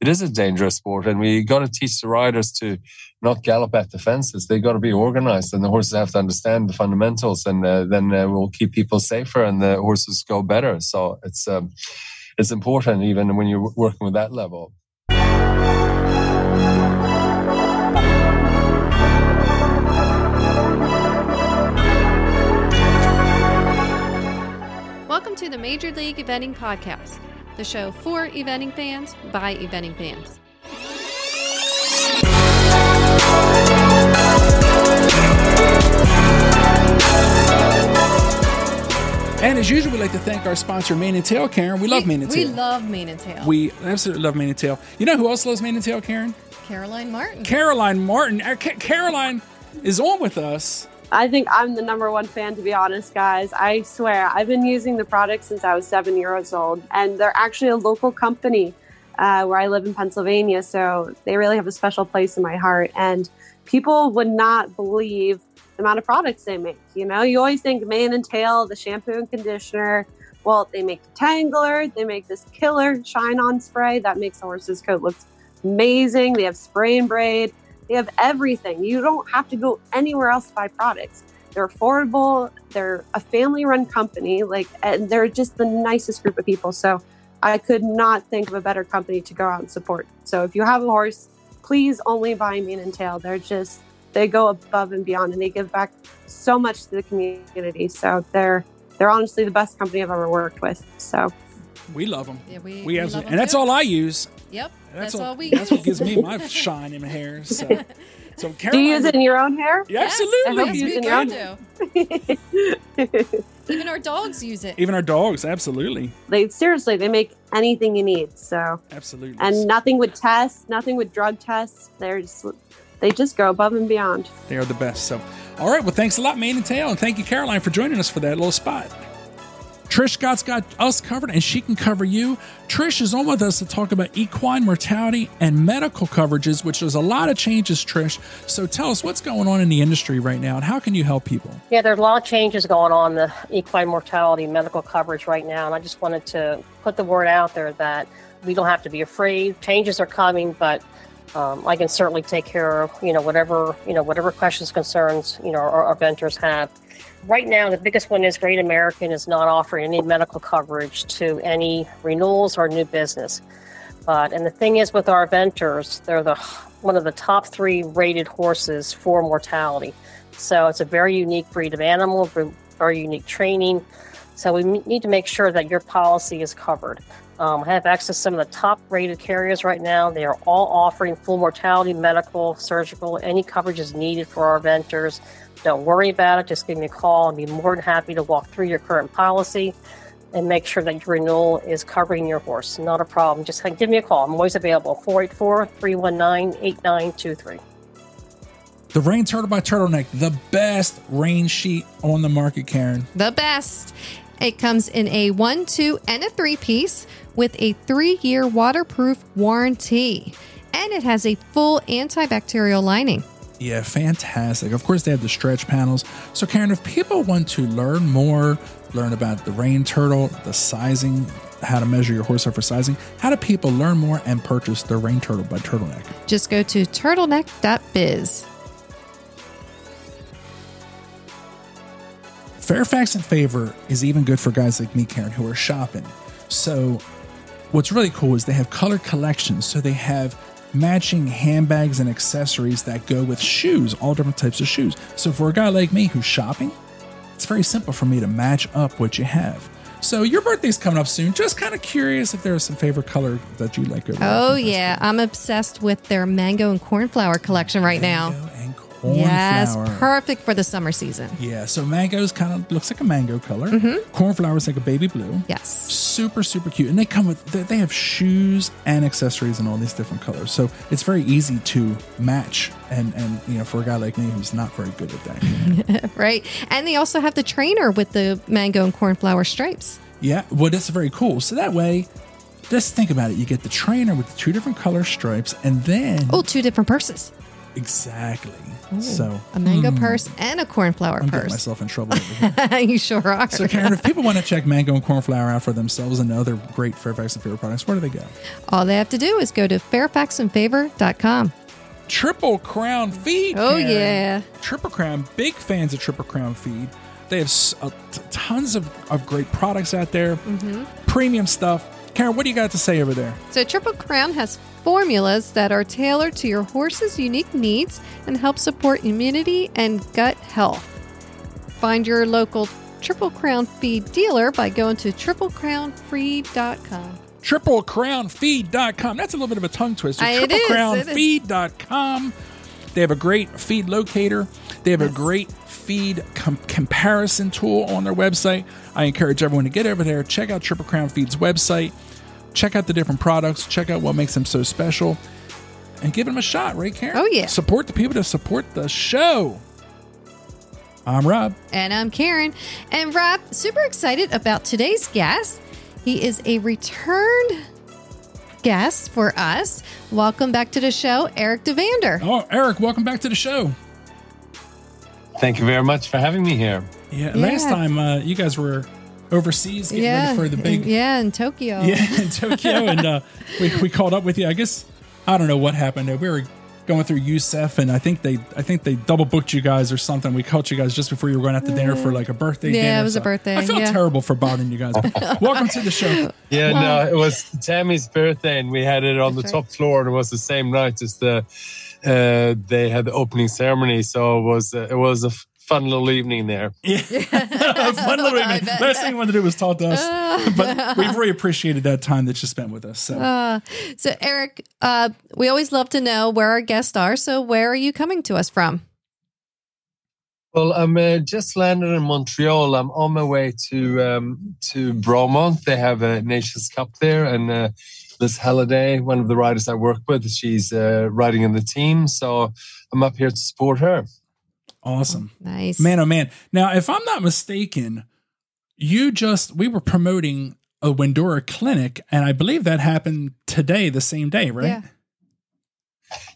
it is a dangerous sport, and we got to teach the riders to not gallop at the fences. They got to be organized, and the horses have to understand the fundamentals, and uh, then uh, we'll keep people safer, and the horses go better. So it's um, it's important, even when you're working with that level. Welcome to the Major League Eventing Podcast, the show for eventing fans by eventing fans. And as usual, we'd like to thank our sponsor, Mane and Tail, Karen. We love Mane and Tail. We love Mane and Tail. We absolutely love Mane and Tail. You know who else loves Mane and Tail, Karen? Caroline Martin. Caroline Martin. Uh, Ca- Caroline is on with us. I think I'm the number one fan, to be honest, guys. I swear, I've been using the product since I was seven years old, and they're actually a local company uh, where I live in Pennsylvania, so they really have a special place in my heart. And people would not believe the amount of products they make. You know, you always think mane and tail, the shampoo and conditioner. Well, they make the Tangler, they make this killer shine on spray that makes the horse's coat look amazing. They have spray and braid. They have everything. You don't have to go anywhere else to buy products. They're affordable. They're a family-run company. Like, and they're just the nicest group of people. So, I could not think of a better company to go out and support. So, if you have a horse, please only buy Mane and Tail. They're just they go above and beyond, and they give back so much to the community. So, they're they're honestly the best company I've ever worked with. So, We love them. Yeah, we, We we absolutely, love and that's all I use. Yep, that's, all, all we That's what gives me my shine in my hair. So, so do you use it in your own hair? Yeah, Yes, absolutely. I hope Yes, you we use it in your can own- do. Even our dogs use it. Even our dogs, absolutely, they seriously they make anything you need. So, absolutely. and nothing would test, nothing with drug tests. They're just they just go above and beyond. They are the best. So, all right. Well, thanks a lot, Mane and Tail, and thank you, Caroline, for joining us for that little spot. Trish Scott's got us covered, and she can cover you. Trish is on with us to talk about equine mortality and medical coverages, which there's a lot of changes, Trish. So tell us what's going on in the industry right now, and how can you help people? Yeah, there's a lot of changes going on the equine mortality medical coverage right now, and I just wanted to put the word out there that we don't have to be afraid. Changes are coming, but um, I can certainly take care of you know whatever you know whatever questions, concerns you know our, our vendors have. Right now, the biggest one is Great American is not offering any medical coverage to any renewals or new business. But and the thing is with our vendors, they're the one of the top three rated horses for mortality. So it's a very unique breed of animal, very unique training. So we need to make sure that your policy is covered. Um, I have access to some of the top rated carriers right now. They are all offering full mortality, medical, surgical, any coverage is needed for our vendors. Don't worry about it. Just give me a call. I'll be more than happy to walk through your current policy and make sure that your renewal is covering your horse. Not a problem. Just give me a call. I'm always available 484 319 8923. The Rain Turtle by Turtleneck, the best rain sheet on the market, Karen. The best. It comes in a one, two, and a three piece with a three year waterproof warranty. And it has a full antibacterial lining. Yeah, fantastic. Of course, they have the stretch panels. So, Karen, if people want to learn more, learn about the rain turtle, the sizing, how to measure your horse for sizing, how do people learn more and purchase the rain turtle by Turtleneck? Just go to turtleneck.biz. Fairfax and Favor is even good for guys like me, Karen, who are shopping. So, what's really cool is they have color collections. So, they have matching handbags and accessories that go with shoes, all different types of shoes. So, for a guy like me who's shopping, it's very simple for me to match up what you have. So, your birthday's coming up soon. Just kind of curious if there's some favorite color that you like. Oh, yeah. I'm obsessed with their mango and cornflower collection right now. Mango and Yes, cornflower. perfect for the summer season. Yeah, so mangoes kind of looks like a mango color. Mm-hmm. Cornflower's like a baby blue. Yes. super super cute and they come with they, they have shoes and accessories in all these different colors so it's very easy to match and and you know for a guy like me who's not very good at that Right. And they also have the trainer with the mango and cornflower stripes. yeah well that's very cool so that way just think about it you get the trainer with the two different color stripes and then Oh, two different purses. Exactly. so A mango hmm, purse and a cornflower I'm getting purse. myself in trouble you sure are. so Karen, if people want to check mango and cornflower out for themselves and other great Fairfax and Favor products, where do they go? All they have to do is go to fairfaxandfavor.com. Triple Crown Feed. Oh, Karen. yeah. Triple Crown. Big fans of Triple Crown Feed. They have tons of, of great products out there, Mm-hmm. premium stuff. Karen, what do you got to say over there? So, Triple Crown has formulas that are tailored to your horse's unique needs and help support immunity and gut health. Find your local Triple Crown feed dealer by going to triplecrownfeed.com. TripleCrownFeed.com. That's a little bit of a tongue twister. I- it is, it is. TripleCrownFeed.com. They have a great feed locator. They have a great feed com- comparison tool on their website. I encourage everyone to get over there, check out Triple Crown Feed's website, check out the different products, check out what makes them so special, and give them a shot, right, Karen? Oh, yeah. Support the people to support the show. I'm Rob. And I'm Karen. And Rob, super excited about today's guest. He is a returned guest for us. Welcome back to the show, Eric Duvander. Oh, Eric, welcome back to the show. Thank you very much for having me here. Yeah, Yeah. last time uh, you guys were overseas getting ready for the big yeah, in Tokyo. yeah, in Tokyo, and uh, we we called up with you. I guess I don't know what happened. We were going through USEF, and I think they I think they double booked you guys or something. We caught you guys just before you were going out to dinner for like a birthday. Yeah, dinner, it was a birthday, I felt yeah. terrible for bothering you guys. Welcome to the show. Yeah, no, it was Tamie's birthday, and we had it on the That's top floor, and it was the same night as the uh, they had the opening ceremony. So it was uh, it was a f- fun little evening there. Yeah, fun little evening. Last thing you wanted to do was talk to us, but we've really appreciated that time that you spent with us. So. Uh, so, Eric, uh, we always love to know where our guests are. So, where are you coming to us from? Well, I'm uh, just landed in Montreal. I'm on my way to um, to Bromont. They have a Nations Cup there, and uh, Liz Halliday, one of the riders I work with, she's uh, riding in the team. So I'm up here to support her. Awesome. Nice. Man, oh man. Now, if I'm not mistaken, you just, we were promoting a Windurra clinic, and I believe that happened today, the same day, right? Yeah.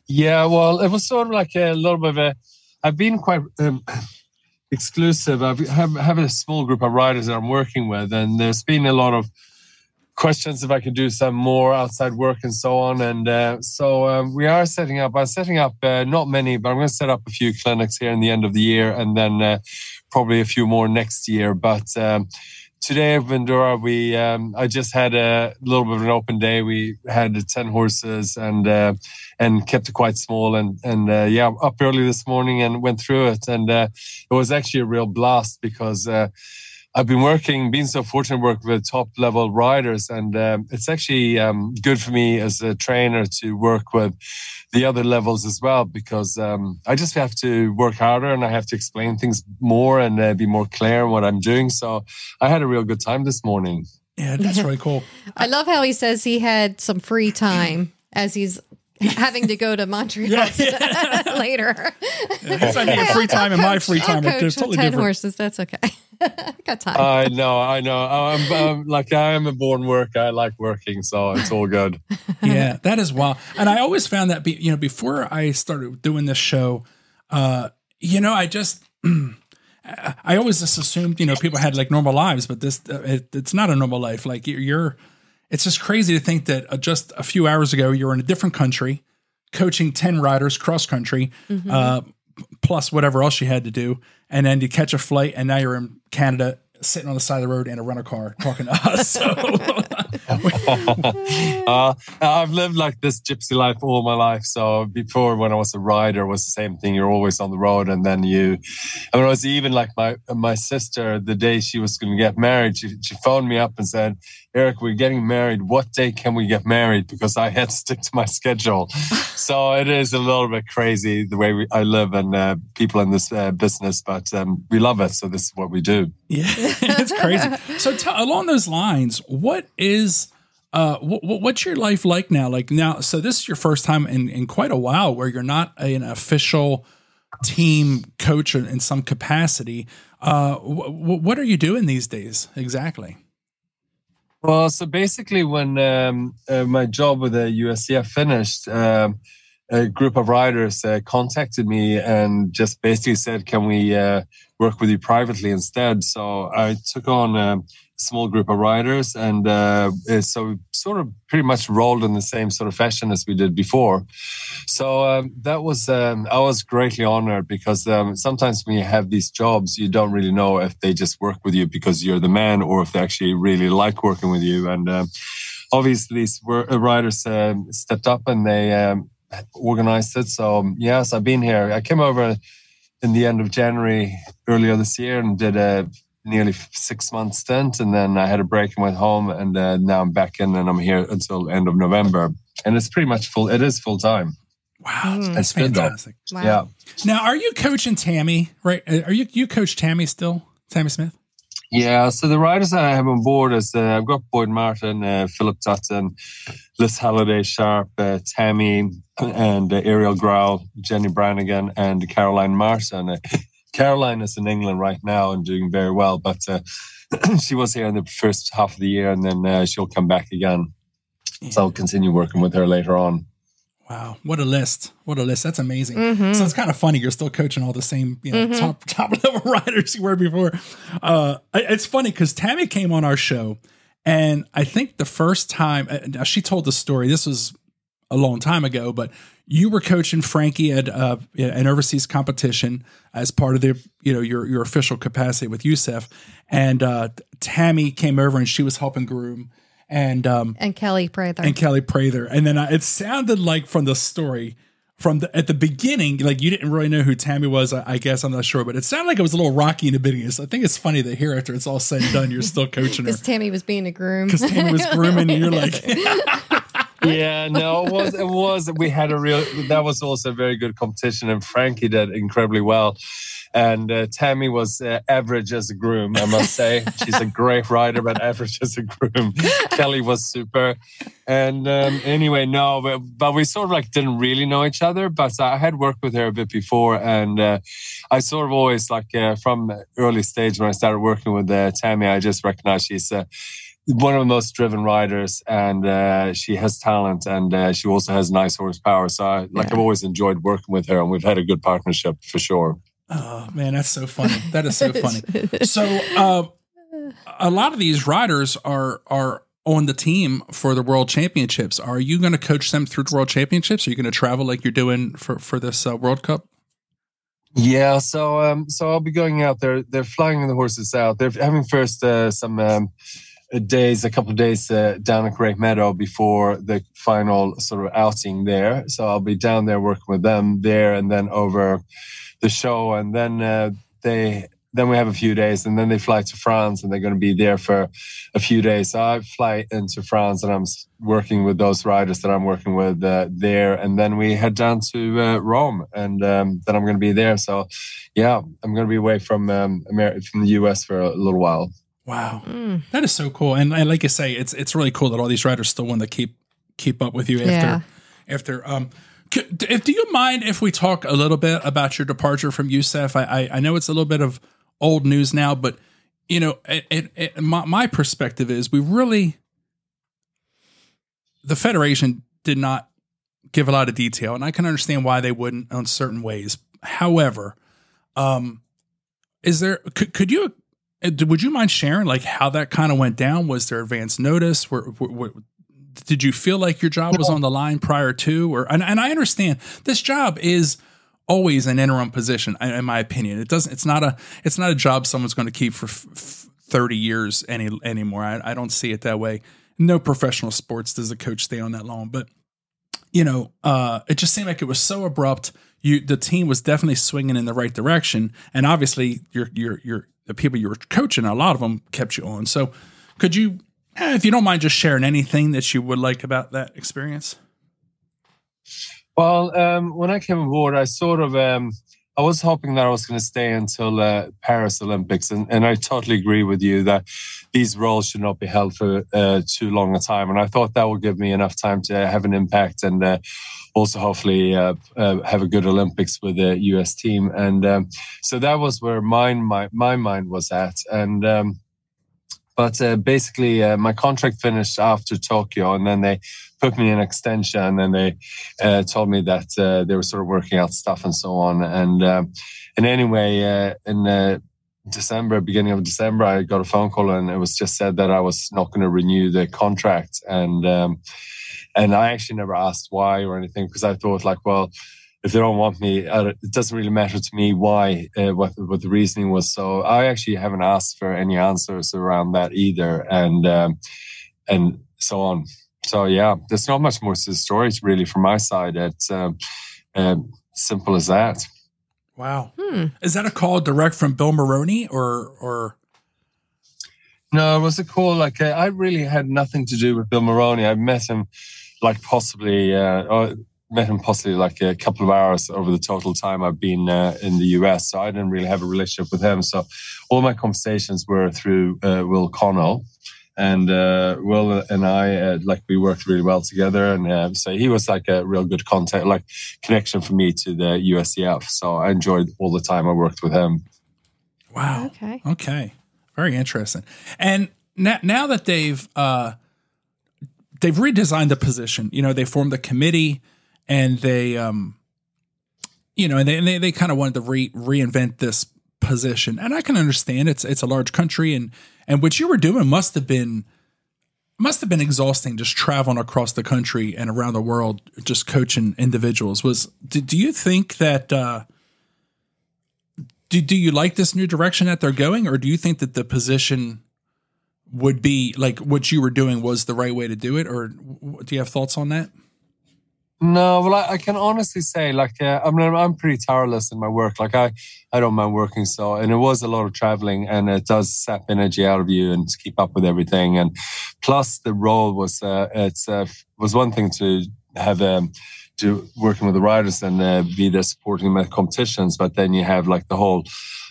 Yeah, well, it was sort of like a little bit of a. I've been quite um, exclusive. I've, have have a small group of riders that I'm working with, and there's been a lot of questions if I could do some more outside work and so on. And uh, so um, we are setting up. I'm setting up uh, not many, but I'm going to set up a few clinics here in the end of the year, and then uh, probably a few more next year. But um, today at Windurra, we um, I just had a little bit of an open day. We had ten horses and uh, and kept it quite small. And and uh, yeah, up early this morning and went through it, and uh, it was actually a real blast because. I've been working, been so fortunate to work with top level riders, and um, it's actually um, good for me as a trainer to work with the other levels as well because um, I just have to work harder and I have to explain things more and uh, be more clear in what I'm doing. So I had a real good time this morning. Yeah, that's really cool. I love how he says he had some free time as he's having to go to Montreal Yeah, later. It's like your free time and my free I'll time. They're coach totally 10 different. horses. That's okay. I got time. I know, I know. I'm, I'm like I am a born worker. I like working, so it's all good. yeah, that is wild. And I always found that, be, you know, before I started doing this show, uh, you know, I just, I always just assumed, you know, people had like normal lives, but this, uh, it, it's not a normal life. Like you're, you're, it's just crazy to think that uh, just a few hours ago you were in a different country, coaching ten riders cross country, uh, plus whatever else you had to do, and then you catch a flight, and now you're in Canada, sitting on the side of the road in a rental car talking to us. So. uh, I've lived like this gypsy life all my life. So before, when I was a rider, it was the same thing. You're always on the road, and then you. I mean, it was even like my my sister. The day she was going to get married, she, she phoned me up and said, "Eric, we're getting married. What day can we get married?" Because I had to stick to my schedule. so it is a little bit crazy the way we, I live and uh, people in this uh, business, but um, we love it. So this is what we do. Yeah, it's crazy. So, t- along those lines, what is uh, wh- what's your life like now? Like now, so this is your first time in, in quite a while where you're not an official team coach in in some capacity. Uh, wh- what are you doing these days exactly? Well, so basically, when um, uh, my job with the USEF finished, um, a group of riders uh, contacted me and just basically said, "Can we uh, work with you privately instead?" So I took on a small group of riders, and uh, so sort of pretty much rolled in the same sort of fashion as we did before. So um, that was um, I was greatly honored because um, sometimes when you have these jobs, you don't really know if they just work with you because you're the man, or if they actually really like working with you. And uh, obviously, these riders um, stepped up and they um, organized it. So um, yes, I've been here. I came over in the end of January earlier this year and did a nearly six month stint, and then I had a break and went home, and uh, now I'm back in, and I'm here until end of November, and it's pretty much full. It is full time. Wow, mm. that's fantastic. Wow. Yeah. Now, are you coaching Tamie? Right? Are you you coach Tamie still? Tamie Smith? Yeah, so the riders I have on board is uh, I've got Boyd Martin, uh, Philip Dutton, Liz Halliday Sharp, uh, Tamie, and uh, Ariel Grald, Jennie Brannigan, and Caroline Martin. Uh, Caroline is in England right now and doing very well, but uh, she was here in the first half of the year, and then she'll come back again. So I'll continue working with her later on. Wow, what a list! What a list! That's amazing. Mm-hmm. So it's kind of funny. You're still coaching all the same, you know, mm-hmm. top top level riders you were before. Uh, it's funny because Tamie came on our show, and I think the first time uh, she told the story. This was a long time ago, but you were coaching Frankie at uh, an overseas competition as part of the you know your your official capacity with USEF, and uh, Tamie came over and she was helping groom and um, and Kelly Prather and Kelly Prather, and then uh, it sounded like from the story from the at the beginning, like you didn't really know who Tamie was. I, I, guess I'm not sure, but it sounded like it was a little rocky in the beginning. So I think it's funny that here after it's all said and done, you're still coaching her because Tamie was being a groom. Because Tamie was grooming, and you're like. yeah, no, it was it was we had a real that was also a very good competition, and Frankie did incredibly well. And uh, Tamie was uh, average as a groom, I must say. She's a great rider, but average as a groom. Kelly was super. And um, anyway, no, but, but, we sort of like didn't really know each other. But I had worked with her a bit before, and uh, I sort of always like uh, from early stage when I started working with uh, Tamie, I just recognized she's uh, one of the most driven riders and uh, she has talent and uh, she also has nice horsepower so I, like yeah. i've always enjoyed working with her and we've had a good partnership for sure Oh man, that's so funny. That is so funny. so uh, a lot of these riders are are on the team for the world championships. Are you going to coach them through the world championships? Are you going to travel like you're doing for for this uh, World Cup? Yeah, so um, so I'll be going out there. They're flying the horses out. They're having first uh, some um, days, a couple of days uh, down at Great Meadow before the final sort of outing there. So I'll be down there working with them there, and then over the show, and then uh, they then we have a few days, and then they fly to France, and they're going to be there for a few days. So I fly into France, and I'm working with those riders that I'm working with uh, there, and then we head down to uh, Rome, and um, then I'm going to be there. So, yeah, I'm going to be away from um, from the US for a little while. Wow, mm. that is so cool, and, and like I say, it's it's really cool that all these riders still want to keep keep up with you after yeah. after um if do you mind if we talk a little bit about your departure from USEF? I, I, I know it's a little bit of old news now, but you know, it, it, it, my, my perspective is we really the federation did not give a lot of detail, and I can understand why they wouldn't on certain ways. However, um, is there could, could you would you mind sharing like how that kind of went down? Was there advance notice? Were, were, were, did you feel like your job was on the line prior to or and, and i understand this job is always an interim position in my opinion it doesn't it's not a it's not a job someone's going to keep for f- 30 years any anymore I, I don't see it that way no professional sports does a coach stay on that long but you know uh it just seemed like it was so abrupt you the team was definitely swinging in the right direction and obviously your your your the people you were coaching a lot of them kept you on so could you Eh, if you don't mind just sharing anything that you would like about that experience. Well, um, when I came aboard, I sort of um, I was hoping that I was going to stay until uh, Paris Olympics, and, and I totally agree with you that these roles should not be held for uh, too long a time. And I thought that would give me enough time to have an impact and uh, also hopefully uh, uh, have a good Olympics with the U.S. team. And um, so that was where my my mind was at, and. Um, But uh, basically, uh, my contract finished after Tokyo, and then they put me in extension, and then they uh, told me that uh, they were sort of working out stuff and so on. And um, and anyway, uh, in uh, December, beginning of December, I got a phone call, and it was just said that I was not going to renew the contract, and um, and I actually never asked why or anything because I thought like, well if they don't want me, it doesn't really matter to me why, uh, what, what the reasoning was. So I actually haven't asked for any answers around that either, and um, and so on. So yeah, there's not much more to the story really from my side. It's um, um, simple as that. Wow, hmm. is that a call direct from Bill Moroney or or? No, it was a call like uh, I really had nothing to do with Bill Moroney. I met him like possibly. Uh, met him possibly like a couple of hours over the total time I've been uh, in the US. So I didn't really have a relationship with him. So all my conversations were through uh, Will Connell. And uh, Will and I, uh, like, we worked really well together. And uh, so he was like a real good contact, like, connection for me to the USEF. So I enjoyed all the time I worked with him. Wow. Okay. Okay. Very interesting. And now, now that they've, uh, they've redesigned the position, you know, they formed the committee and they um you know and they they, they kind of wanted to re- reinvent this position. And i can understand it's it's a large country and and what you were doing must have been must have been exhausting just traveling across the country and around the world just coaching individuals. Was do, do you think that uh do, do you like this new direction that they're going? Or do you think that the position would be like what you were doing was the right way to do it? Or do you have thoughts on that no, well, I, I, can honestly say, like, uh, I mean, I'm pretty tireless in my work. Like, I, I don't mind working so, and it was a lot of traveling, and it does sap energy out of you and to keep up with everything. And plus, the role was, uh, it's uh, was one thing to have um, to working with the riders and uh, be there supporting them at competitions, but then you have like the whole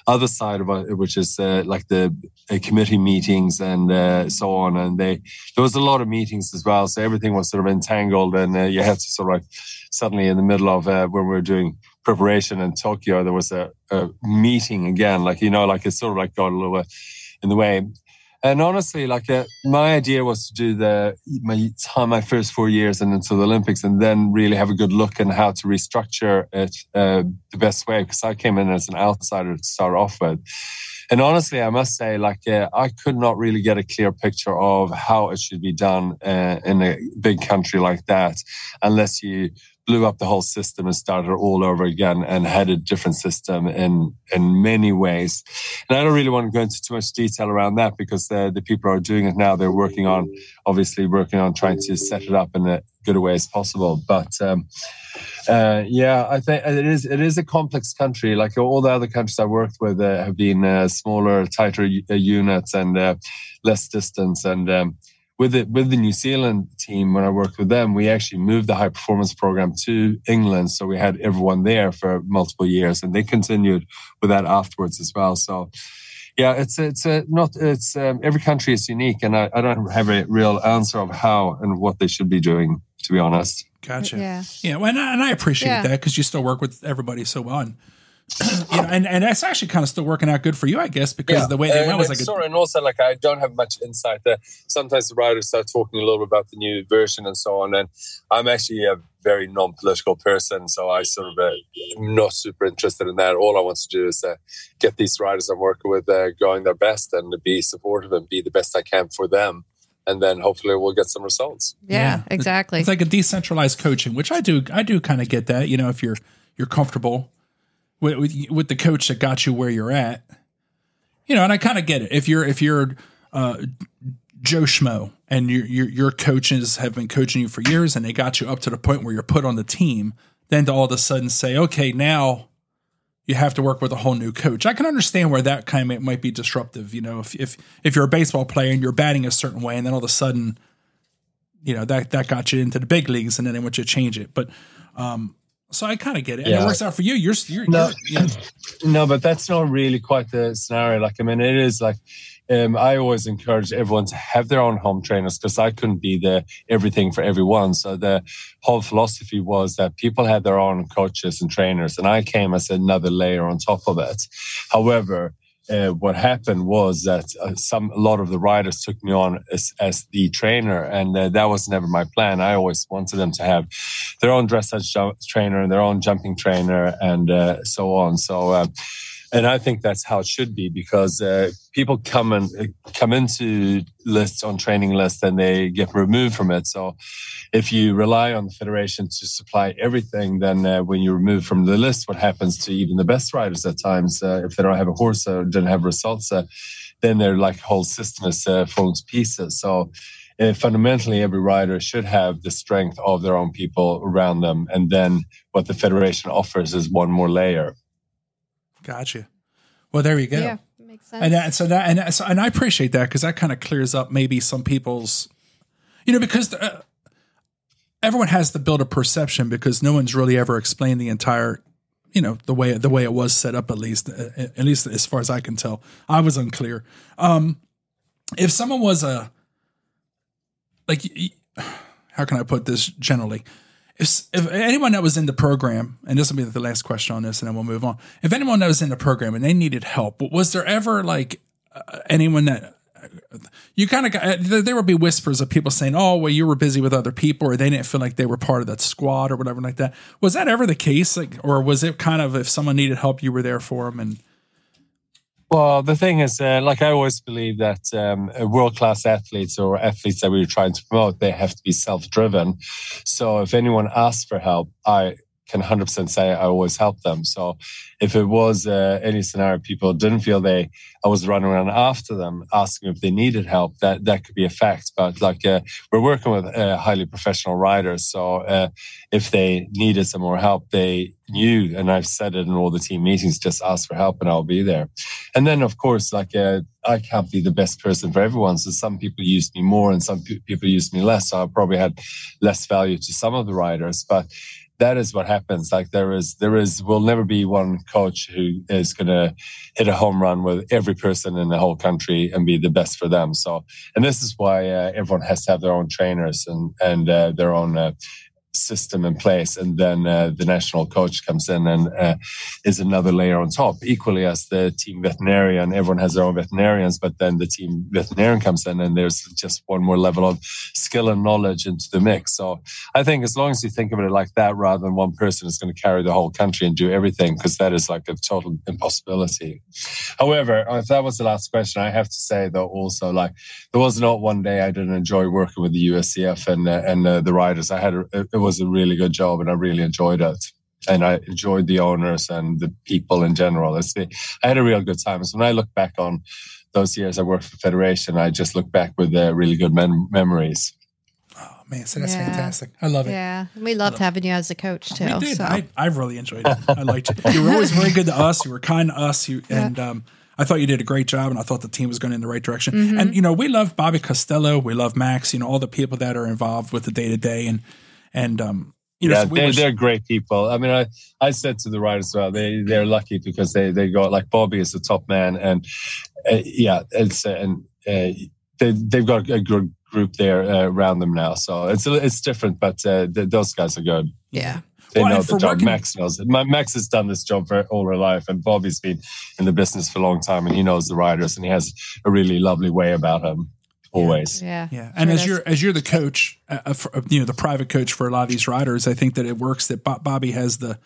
other side of it, which is uh, like the uh, committee meetings and uh, so on. And they there was a lot of meetings as well, so everything was sort of entangled, and uh, you had to sort of like suddenly in the middle of uh, when we were doing preparation in Tokyo, there was a, a, meeting again, like you know, like it sort of like got a little bit in the way. And honestly, like uh, my idea was to do the my time, my first four years, and into the Olympics, and then really have a good look and how to restructure it uh, the best way. Because I came in as an outsider to start off with, and honestly, I must say, like uh, I could not really get a clear picture of how it should be done uh, in a big country like that, unless you blew up the whole system and started all over again and had a different system in in many ways. And I don't really want to go into too much detail around that because the, the people are doing it now, they're working on obviously working on trying to set it up in a good a way as possible. But um, uh, yeah, I think it is it is a complex country. Like all the other countries I worked with uh, have been uh, smaller, tighter uh, units and uh, less distance and um, with the with the New Zealand team when I worked with them, we actually moved the high performance program to England, so we had everyone there for multiple years, and they continued with that afterwards as well. So, yeah, it's it's a, not it's um, every country is unique, and I, I don't have a real answer of how and what they should be doing, to be honest. Gotcha. Yeah, yeah, well, and, I, and I appreciate yeah. that because you still work with everybody so well. And you know, and, and that's actually kind of still working out good for you, I guess, because yeah. the way they went was like a, sorry, and also like I don't have much insight there. Sometimes the writers start talking a little bit about the new version and so on, and I'm actually a very non-political person, so I sort of uh, not super interested in that. All I want to do is uh, get these writers I'm working with uh, going their best and be supportive and be the best I can for them and then hopefully we'll get some results. Yeah, yeah, exactly. It's like a decentralized coaching, which I do I do kind of get that, you know, if you're you're comfortable with, with, the coach that got you where you're at. You know, and I kind of get it. If you're if you're uh, Joe Schmo and your, your your coaches have been coaching you for years and they got you up to the point where you're put on the team, then to all of a sudden say, okay, now you have to work with a whole new coach. I can understand where that kind of might be disruptive. You know, if if if you're a baseball player and you're batting a certain way, and then all of a sudden, you know that that got you into the big leagues, and then they want you to change it. But um, so I kind of get it. Yeah. And it works out for you. You're, you're no, you're, no, but that's not really quite the scenario. Like, I mean, it is like, um, I always encourage everyone to have their own home trainers because I couldn't be the everything for everyone. So the whole philosophy was that people had their own coaches and trainers, and I came as another layer on top of it. However, uh, what happened was that uh, some a lot of the riders took me on as, as the trainer, and uh, that was never my plan. I always wanted them to have their own dressage jump trainer, and their own jumping trainer, and uh, so on. So uh, and I think that's how it should be because uh, people come and uh, come into lists on training lists and they get removed from it. So if you rely on the federation to supply everything, then uh, when you remove from the list, what happens to even the best riders at times uh, if they don't have a horse or don't have results, uh, then their like whole system is uh, falling to pieces. So. fundamentally, every rider should have the strength of their own people around them, and then what the federation offers is one more layer. Gotcha. Well, there you go. Yeah, makes sense. And that, so that and so, and I appreciate that because that kind of clears up maybe some people's, you know, because uh, everyone has to build a perception because no one's really ever explained the entire, you know, the way the way it was set up at least uh, at least as far as I can tell. I was unclear. Um, if someone was a like, how can I put this generally? If, if anyone that was in the program, and this will be the last question on this, and then we'll move on. If anyone that was in the program and they needed help, was there ever like uh, anyone that you kind of got? Uh, there would be whispers of people saying, "Oh, well, you were busy with other people, or they didn't feel like they were part of that squad, or whatever like that." Was that ever the case? Like, or was it kind of if someone needed help, you were there for them and well, the thing is, uh, like I always believe that um, world class athletes or athletes that we're trying to promote, they have to be self driven. So if anyone asks for help, I can 100% say I always help them. So if it was uh, any scenario people didn't feel they, I was running around after them asking if they needed help, that, that could be a fact. But like uh, we're working with uh, highly professional riders. So uh, if they needed some more help, they knew, and I've said it in all the team meetings, just ask for help and I'll be there. And then of course, like uh, I can't be the best person for everyone. So some people use me more and some people use me less. So I probably had less value to some of the riders, but that is what happens. Like there is, there is, will never be one coach who is going to hit a home run with every person in the whole country and be the best for them. So, and this is why uh, everyone has to have their own trainers and and uh, their own uh, system in place, and then uh, the national coach comes in and uh, is another layer on top. Equally as the team veterinarian, everyone has their own veterinarians, but then the team veterinarian comes in, and there's just one more level of skill and knowledge into the mix. So I think as long as you think of it like that, rather than one person is going to carry the whole country and do everything, because that is like a total impossibility. However, if that was the last question, I have to say though also like there was not one day I didn't enjoy working with the USEF and uh, and uh, the riders. I had a, was a really good job and I really enjoyed it. And I enjoyed the owners and the people in general. It's, I had a real good time. So when I look back on those years I worked for Federation, I just look back with uh, really good mem- memories. Oh man, so that's yeah. fantastic. I love it. Yeah, we loved having you as a coach too. We did. So. I, I really enjoyed it. I liked you. You were always very good to us. You were kind to us. You yeah. and um, I thought you did a great job, and I thought the team was going in the right direction. Mm-hmm. And you know, we love Bobby Costello. We love Max. You know, all the people that are involved with the day to day and and um, you know, yeah, so they're, they're great people. I mean, I, I said to the riders, well, they they're lucky because they they got like Bobby is the top man, and uh, yeah, it's uh, and uh, they they've got a good group there uh, around them now. So it's it's different, but uh, th- those guys are good. Yeah. They well, know the job. Working- Max knows it. Max has done this job for all her life, and Bobby's been in the business for a long time, and he knows the riders, and he has a really lovely way about him always. Yeah, yeah. And as you're as you're the coach, uh, uh for, you know the private coach for a lot of these riders, I think that it works that Bobby has the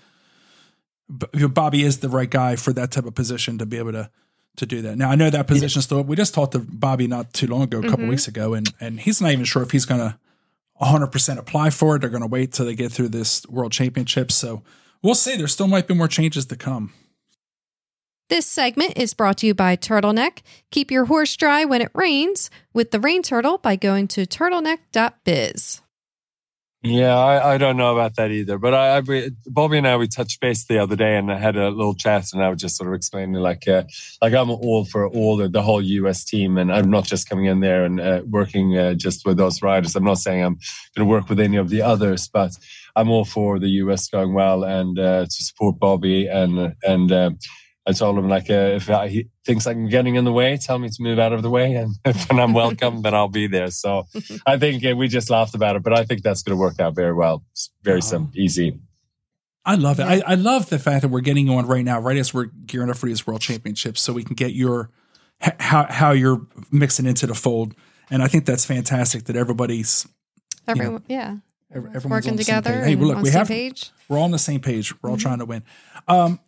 Bobby is the right guy for that type of position to be able to to do that. Now I know that position still. We just talked to Bobby not too long ago, a couple mm-hmm. weeks ago, and and he's not even sure if he's going to 100 percent apply for it. They're going to wait till they get through this World Championship. So we'll see. There still might be more changes to come. This segment is brought to you by Turtleneck. Keep your horse dry when it rains with the Rain Turtle by going to turtleneck.biz. Yeah, I, I, don't know about that either. But I, I, Bobby and I, we touched base the other day and I had a little chat and I was just sort of explaining like, uh, like I'm all for all the, the, whole US team and I'm not just coming in there and uh, working uh, just with those riders. I'm not saying I'm going to work with any of the others, but I'm all for the US going well and uh, to support Bobby and, and, uh, I told him like uh, if I, he thinks I'm getting in the way, tell me to move out of the way, and when I'm welcome, then I'll be there. So I think uh, we just laughed about it, but I think that's going to work out very well. It's very simple, easy. I love it. I, I love the fact that we're getting on right now, right as we're gearing up for these world championships, so we can get your how how you're mixing into the fold. And I think that's fantastic that everybody's Everyone, know, yeah, everyone's working together. Hey, look, we have page. we're all on the same page. We're all mm-hmm. trying to win. Um,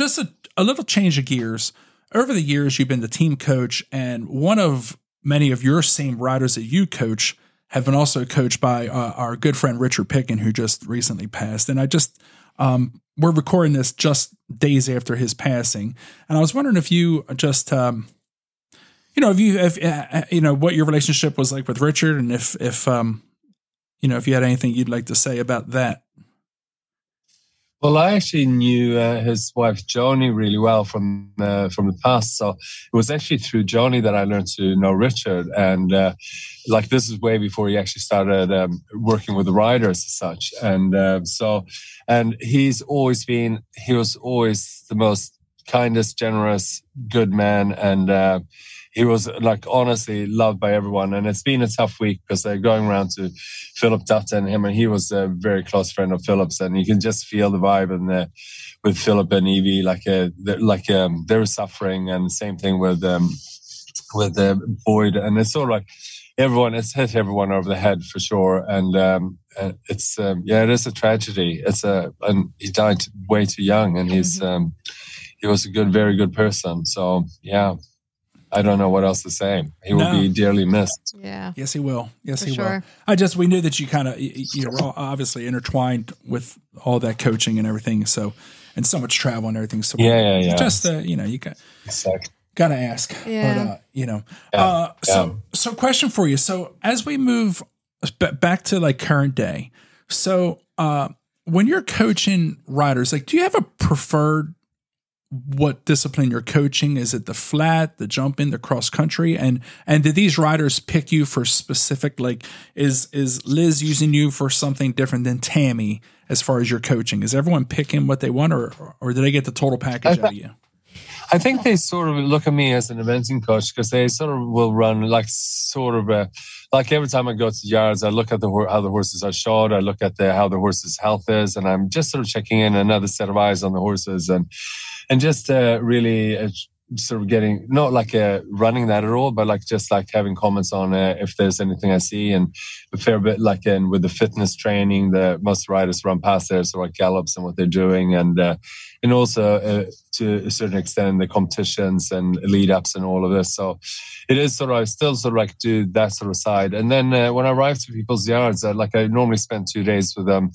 just a, a little change of gears. Over the years, you've been the team coach, and one of many of your same riders that you coach have been also coached by uh, our good friend Richard Picken, who just recently passed. And I just um, we're recording this just days after his passing, and I was wondering if you just um, you know if you if uh, uh, you know what your relationship was like with Richard, and if if um, you know if you had anything you'd like to say about that. Well, I actually knew uh, his wife Joni really well from uh, from the past. So it was actually through Joni that I learned to know Richard, and uh, like this is way before he actually started um, working with the riders as such. And uh, so, and he's always been he was always the most kindest, generous, good man, and uh, he was like honestly loved by everyone. And it's been a tough week because they're going around to Philip Dutton, him, and he was a very close friend of Philip's, and you can just feel the vibe and the with Philip and Evie, like a like um, they were suffering, and same thing with um, with uh, Boyd, and it's sort of like everyone it's hit everyone over the head for sure and um, it's um, yeah it is a tragedy it's a and he died way too young and he's mm-hmm. um, he was a good very good person so yeah I don't know what else to say. He will no. be dearly missed. Yeah. Yes, he will. Yes, For he sure. will. I just we knew that you kind of you know obviously intertwined with all that coaching and everything. So and so much travel and everything. So yeah, yeah, yeah. Just uh, you know you got exactly. got to ask. Yeah. But, uh, you know. Yeah. Uh, so yeah. so question for you. So as we move back to like current day, so uh, when you're coaching riders, like do you have a preferred what discipline you're coaching. Is it the flat the jumping the cross country? And and did these riders pick you for specific like is is liz using you for something different than tamie as far as your coaching? Is everyone picking what they want or or do they get the total package out of you? I think they sort of look at me as an eventing coach because they sort of will run like sort of a, like every time I go to yards, I look at the how the horses are shod. I look at the how the horse's health is, and I'm just sort of checking in another set of eyes on the horses. And and just uh, really uh, sort of getting not like uh, running that at all, but like just like having comments on uh, if there's anything I see, and a fair bit like in with the fitness training, the most riders run past there, so like gallops and what they're doing, and uh, and also uh, to a certain extent the competitions and lead ups and all of this. So it is sort of I still sort of like do that sort of side, and then uh, when I arrive to people's yards, uh, like I normally spend two days with them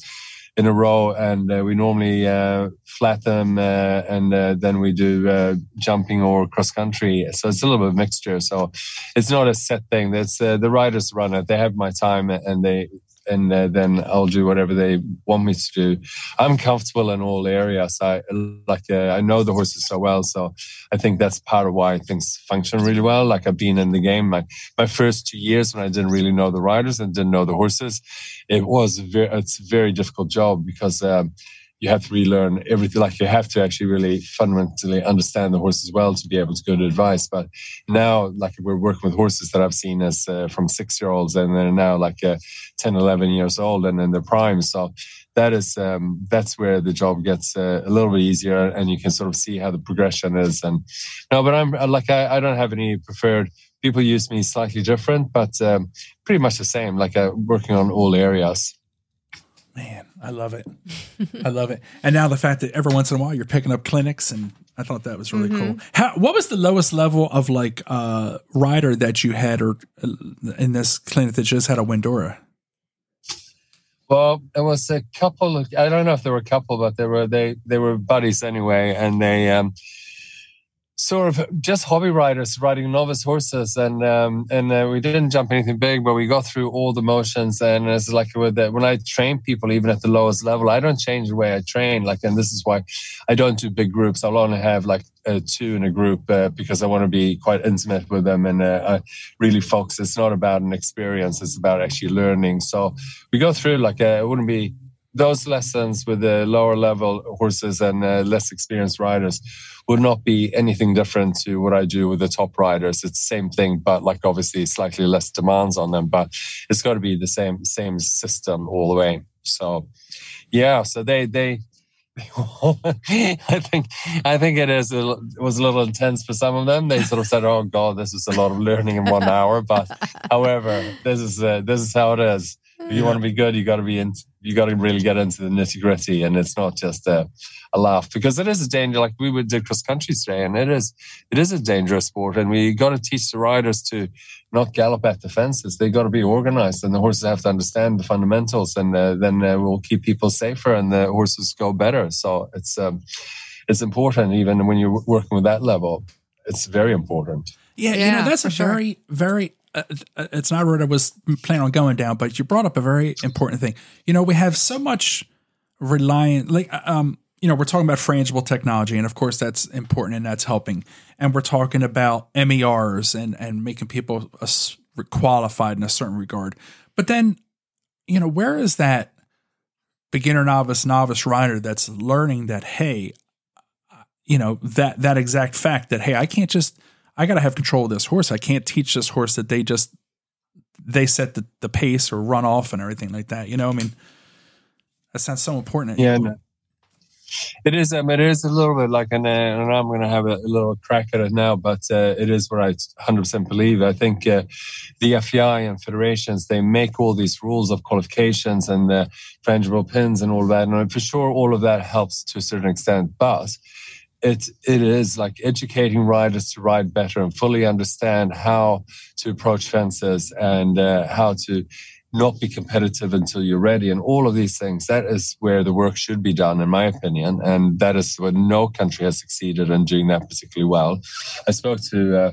in a row, and uh, we normally uh, flat them, uh, and uh, then we do uh, jumping or cross country. So it's a little bit of mixture. So it's not a set thing. That's uh, the riders run it. They have my time, and they and uh, then I'll do whatever they want me to do. I'm comfortable in all areas. I like uh, I know the horses so well, so I think that's part of why things function really well. Like I've been in the game. My my first two years when I didn't really know the riders and didn't know the horses, it was very it's a very difficult job because. Um, you have to relearn everything. Like you have to actually really fundamentally understand the horse as well to be able to to advice. But now, like we're working with horses that I've seen as uh, from six year olds and they're now like uh, 10, 11 years old and in their prime. So that is um, that's where the job gets uh, a little bit easier and you can sort of see how the progression is. And no, but I'm uh, like I, I don't have any preferred. People use me slightly different, but um, pretty much the same. Like uh, working on all areas. Man, I love it. I love it. And now the fact that every once in a while you're picking up clinics and I thought that was really mm-hmm. cool. How, what was the lowest level of like uh rider that you had or uh, in this clinic that just had a Windurra? Well, it was a couple of I don't know if there were a couple, but they were they they were buddies anyway, and they um sort of just hobby riders riding novice horses and um, and uh, we didn't jump anything big but we got through all the motions and it's like with the, when i train people even at the lowest level i don't change the way i train like and this is why i don't do big groups. I'll only have like uh, two in a group uh, because i want to be quite intimate with them and uh, really focus. It's not about an experience it's about actually learning. So we go through like uh, it wouldn't be those lessons with the lower level horses and uh, less experienced riders would not be anything different to what I do with the top riders. It's the same thing, but like obviously slightly less demands on them, but it's got to be the same same system all the way. So yeah, so they they I think I think it is it was a little intense for some of them. They sort of said, "Oh God, this is a lot of learning in one hour." But however, this is uh, this is how it is. If you want to be good, you got to be in. You got to really get into the nitty gritty, and it's not just a, a laugh because it is a danger. Like we would did cross country today, and it is it is a dangerous sport, and we got to teach the riders to not gallop at the fences. They got to be organized, and the horses have to understand the fundamentals, and uh, then uh, we'll keep people safer, and the horses go better. So it's um, it's important, even when you're working with that level. It's very important. Yeah, yeah you know that's a sure. very very it's not what I was planning on going down, but you brought up a very important thing. You know, we have so much reliant, like, uh, um, you know, we're talking about frangible technology, and of course that's important and that's helping. And we're talking about MERs and and making people qualified in a certain regard. But then, you know, where is that beginner, novice, novice rider that's learning that hey, you know that that exact fact that hey, I can't just I got to have control of this horse. I can't teach this horse that they just they set the, the pace or run off and everything like that. You know, I mean, that sounds so important. Yeah, no. it is. I mean, it is a little bit like, and, uh, and I'm going to have a, a, little crack at it now, but uh, it is what I 100% believe. I think uh, the FEI and federations they make all these rules of qualifications and the frangible pins and all that, and for sure, all of that helps to a certain extent, but it it is like educating riders to ride better and fully understand how to approach fences and uh, how to not be competitive until you're ready and all of these things. That is where the work should be done in my opinion and that is where no country has succeeded in doing that particularly well. I spoke to uh,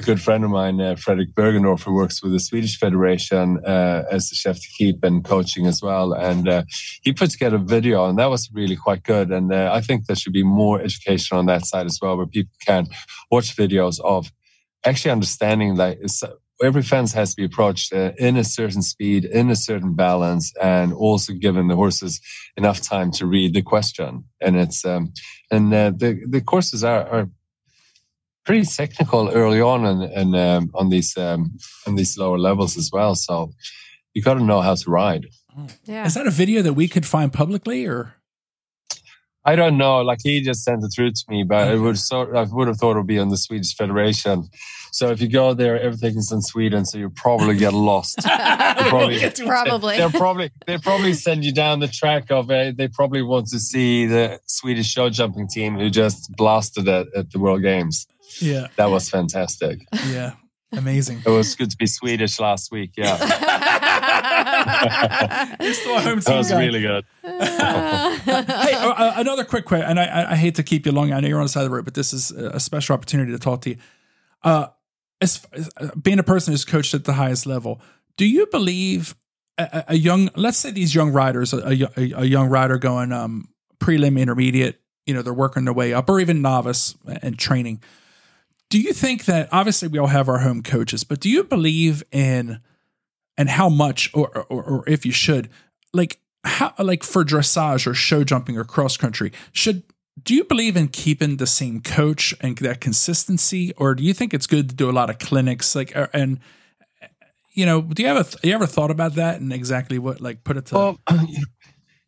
a good friend of mine, uh, Fredrik Bergendorff, who works with the Swedish Federation uh, as the chef to keep and coaching as well. And uh, he put together a video, and that was really quite good. And uh, I think there should be more education on that side as well, where people can watch videos of actually understanding that every fence has to be approached uh, in a certain speed, in a certain balance, and also given the horses enough time to read the question. And it's um, and uh, the the courses are, are pretty technical early on and, and um, on these um, on these lower levels as well. So you got to know how to ride. Yeah. Is that a video that we could find publicly or? I don't know. Like he just sent it through to me, but okay. it would so I would have thought it would be on the Swedish Federation. So if you go there, everything's in Sweden, so you probably get lost. probably, probably. They'll probably they probably send you down the track of it. They probably want to see the Swedish show jumping team who just blasted it at the World Games. Yeah. That was fantastic. Yeah. Amazing. It was good to be Swedish last week. Yeah. it's the home team. That was guy. really good. hey, uh, uh, another quick question, and I, I, hate to keep you long. I know you're on the side of the road, but this is a special opportunity to talk to you. Uh, as, uh, being a person who's coached at the highest level, do you believe a, a young, let's say these young riders, a, a, a young rider going um, prelim, intermediate, you know, they're working their way up, or even novice and training do you think that obviously we all have our home coaches, but do you believe in and how much or or, or if you should like how like for dressage or show jumping or cross country should do you believe in keeping the same coach and that consistency? Or do you think it's good to do a lot of clinics? Like er, and you know do you ever you ever thought about that and exactly what like put it to well,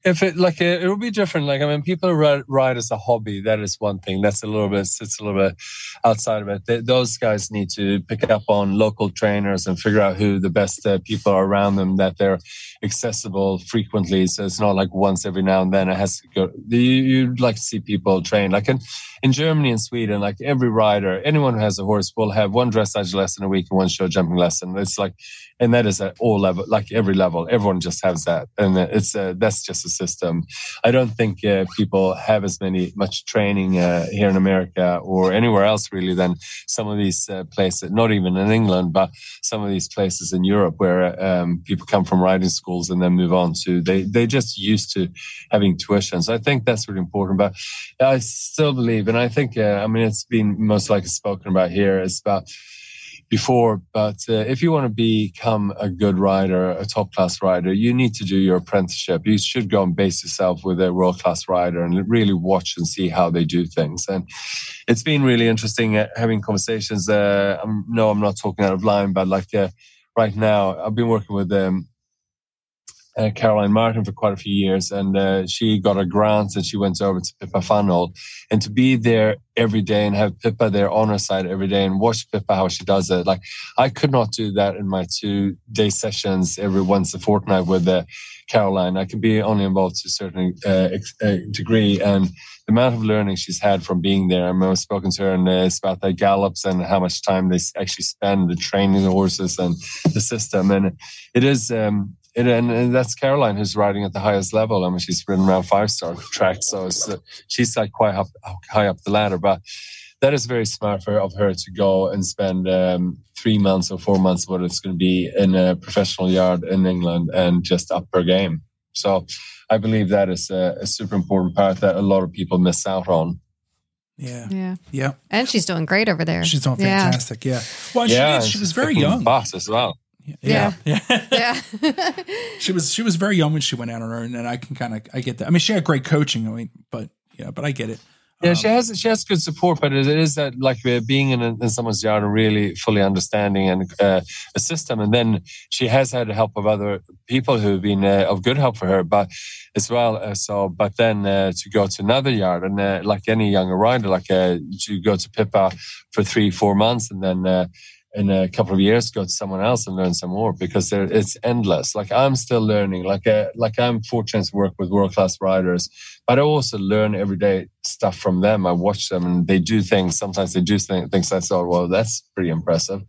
if it like it, it would be different. Like i mean people ride, ride as a hobby that is one thing. That's a little bit it's a little bit outside of it. They, those guys need to pick up on local trainers and figure out who the best uh, people are around them that they're accessible frequently. So it's not like once every now and then it has to go you, you'd like to see people train. Like in in germany and sweden like every rider anyone who has a horse will have one dressage lesson a week and one show jumping lesson. It's like and that is at all level, like every level. Everyone just has that, and it's uh, that's just a system. I don't think uh, people have as many much training uh, here in America or anywhere else really than some of these uh, places. Not even in England, but some of these places in Europe where um, people come from riding schools and then move on to they they just used to having tuition. So I think that's really important. But I still believe, and I think uh, I mean it's been most likely spoken about here. It's about before. But uh, if you want to become a good rider, a top class rider, you need to do your apprenticeship. You should go and base yourself with a world class rider and really watch and see how they do things. And it's been really interesting uh, having conversations. Uh, I'm, no, I'm not talking out of line, but like uh, right now, I've been working with um, uh, Caroline Martin for quite a few years, and uh, she got a grant and she went over to Pippa Funnell. And to be there every day and have Pippa there on her side every day and watch Pippa how she does it, like I could not do that in my two day sessions every once a fortnight with uh, Caroline. I can be only involved to a certain uh, uh, degree, and the amount of learning she's had from being there. I mean, I've spoken to her and it's about their gallops and how much time they actually spend the training the horses and the system. And it is. Um, it, and, and, that's Caroline who's riding at the highest level. I mean, she's ridden around five star tracks, so uh, she's like quite up, high up the ladder. But that is very smart for of her to go and spend um, three months or four months, what it's going to be in a professional yard in England, and just up her game. So, I believe that is a, a super important part that a lot of people miss out on. Yeah. Yeah. Yeah. And she's doing great over there. She's doing fantastic. Yeah. yeah. Well, yeah, she, she was very young. Boss as well. Yeah. Yeah. Yeah. yeah. she was she was very young when she went out on her own and I can kind of I get that. I mean she had great coaching, I mean, but yeah, but I get it. Yeah, um, she has she has good support, but it is that like uh, being in, in someone's yard and really fully understanding and uh, a system, and then she has had the help of other people who've been uh, of good help for her, but as well. Uh, so, but then uh, to go to another yard and uh, like any younger rider, like to go to Pippa for three four months and then in a couple of years go to someone else and learn some more because it's endless. Like I'm still learning. Like uh, like I'm fortunate to work with world class riders, but I also learn everyday stuff from them. I watch them and they do things. Sometimes they do things I thought, well, that's pretty impressive.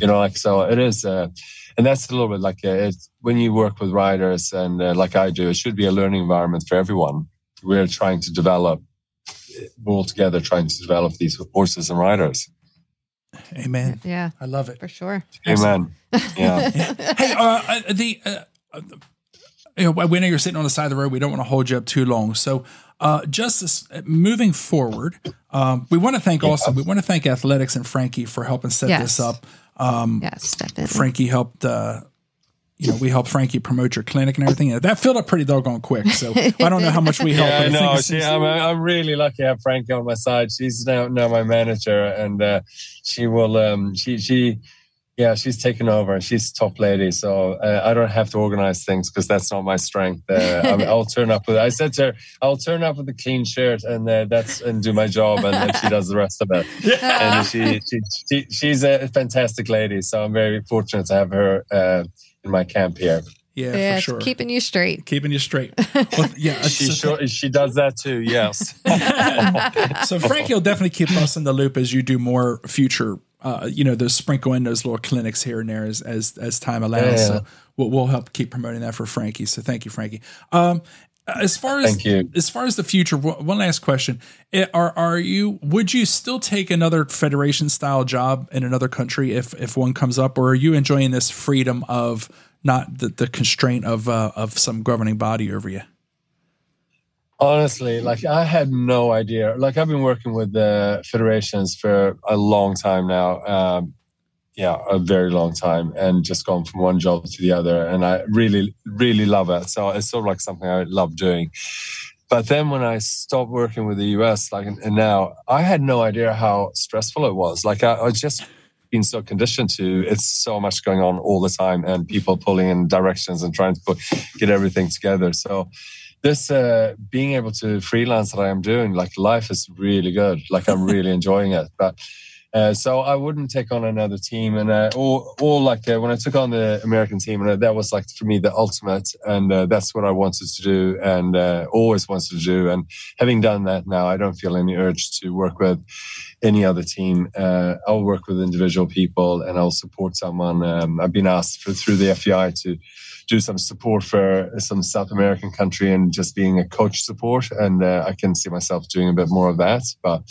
You know, like so it is. Uh, and that's a little bit like uh, it's, when you work with riders and uh, like I do, it should be a learning environment for everyone. We're trying to develop, we're all together trying to develop these horses and riders. Amen. Yeah, I love it for sure. Amen. Yeah. hey, uh, uh, the uh, uh, you know, we know you're sitting on the side of the road. We don't want to hold you up too long. So, uh, just uh, moving forward, um, we want to thank also we want to thank Athletux and Frankie for helping set yes. this up. Um, yes, definitely. Frankie helped uh, you know, we helped Frankie promote your clinic and everything. That filled up pretty doggone quick. So I don't know how much we helped. Yeah, no, she, I'm, I'm really lucky to have Frankie on my side. She's now, now my manager, and uh, she will. Um, she she, yeah, she's taken over. She's top lady, so uh, I don't have to organize things because that's not my strength. Uh, I will turn up with. I said to her, I'll turn up with a clean shirt, and uh, that's and do my job, and then she does the rest of it. Yeah. And she, she, she she's a fantastic lady, so I'm very fortunate to have her uh, in my camp here. Yeah, yeah for sure. Keeping you straight. Keeping you straight. Well, yeah, she sure, she does that too. Yes. so Frankie will definitely keep us in the loop as you do more future. Uh, you know, those sprinkle in those little clinics here and there as as, as time allows. Yeah, yeah. So we'll, we'll help keep promoting that for Frankie. So thank you, Frankie. Um, as far as as far as the future, one last question: Are are you? Would you still take another federation style job in another country if if one comes up, or are you enjoying this freedom of not the, the constraint of uh, of some governing body over you? Honestly, like I had no idea. Like I've been working with the federations for a long time now. Um, yeah, a very long time and just gone from one job to the other. And I really, really love it. So it's sort of like something I love doing. But then when I stopped working with the US, like, and now I had no idea how stressful it was. Like, I, I just been so conditioned to it's so much going on all the time and people pulling in directions and trying to put, get everything together. So, this uh, being able to freelance that I am doing, like life is really good. Like I'm really enjoying it. But uh, so I wouldn't take on another team, and uh, or or like uh, when I took on the American team, and uh, that was like for me the ultimate, and uh, that's what I wanted to do, and always wanted to do. And having done that now, I don't feel any urge to work with any other team. I'll work with individual people, and I'll support someone. Um, I've been asked for, through the FEI to do some support for some South American country and just being a coach support, and I can see myself doing a bit more of that, but.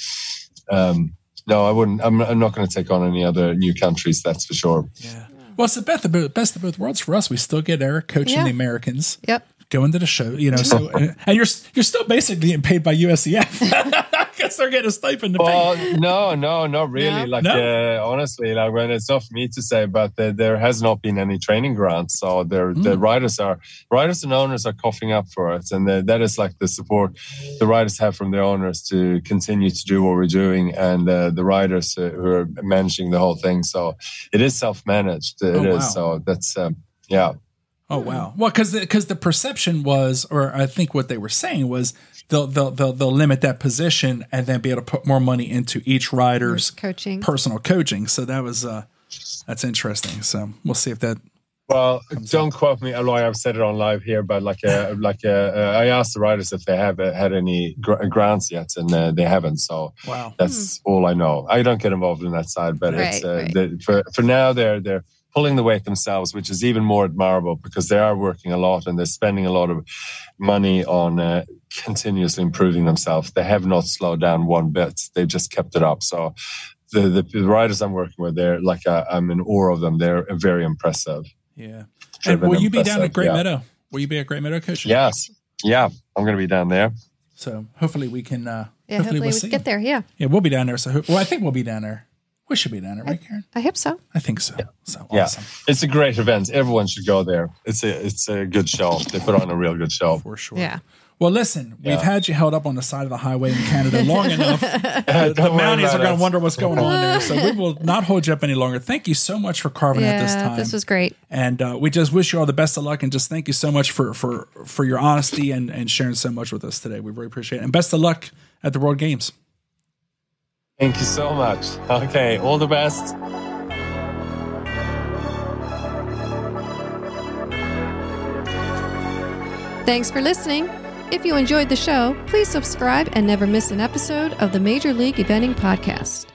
Um, no, I wouldn't. I'm, I'm not going to take on any other new countries. That's for sure. Yeah. Well, it's the best of, both, best of both worlds for us. We still get Erik coaching yeah. the Americans. Yep. Going to the show, you know. So, and you're you're still basically getting paid by USEF. guess they're getting a stipend. To well, pay. no, no, not really. Yeah. Like, no? uh, honestly, like when it's not for me to say, but the, there has not been any training grants, so mm. the riders are riders and owners are coughing up for it, and the, that is like the support the riders have from their owners to continue to do what we're doing, and uh, the riders uh, who are managing the whole thing. So it is self managed. It oh, is. Wow. So that's um, yeah. Oh wow! Well, because because the, perception was, or I think what they were saying was, they'll they'll they'll, they'll limit that position and then be able to put more money into each rider's coaching. personal coaching. So that was uh, that's interesting. So we'll see if that. Well, don't quote me, although I've said it on live here. But like, uh, like uh, uh, I asked the riders if they have uh, had any gr- grants yet, and uh, they haven't. So Wow. that's all I know. I don't get involved in that side, but it's uh, right. the, for for now they're they're pulling the weight themselves, which is even more admirable because they are working a lot and they're spending a lot of money on uh, continuously improving themselves. They have not slowed down one bit. They've just kept it up. So. The, the, the riders I'm working with, they're like I'm in awe of them. They're very impressive. Yeah. And will you be down at Great yeah. Meadow? Will you be at Great Meadow coaching? Yes, yeah, I'm going to be down there. So hopefully we can. Uh, Yeah, hopefully, we'll we see get there. Yeah, Yeah, we'll be down there. So ho- well, I think we'll be down there. We should be down there, right, Karen? I hope so. I think so. So Yeah. awesome It's a great event. Everyone should go there. It's a it's a good show. They put on a real good show. for sure. Yeah. Well, listen, we've had you held up on the side of the highway in Canada long enough. the Don't Mounties are going to wonder what's going on there. So we will not hold you up any longer. Thank you so much for carving out this Yeah, time. this was great. and uh, we just wish you all the best of luck and just thank you so much for for for your honesty and and sharing so much with us today. We really appreciate it. And best of luck at the World Games. Thank you so much. Okay, all the best. Thanks for listening. If you enjoyed the show, please subscribe and never miss an episode of the Major League Eventing Podcast.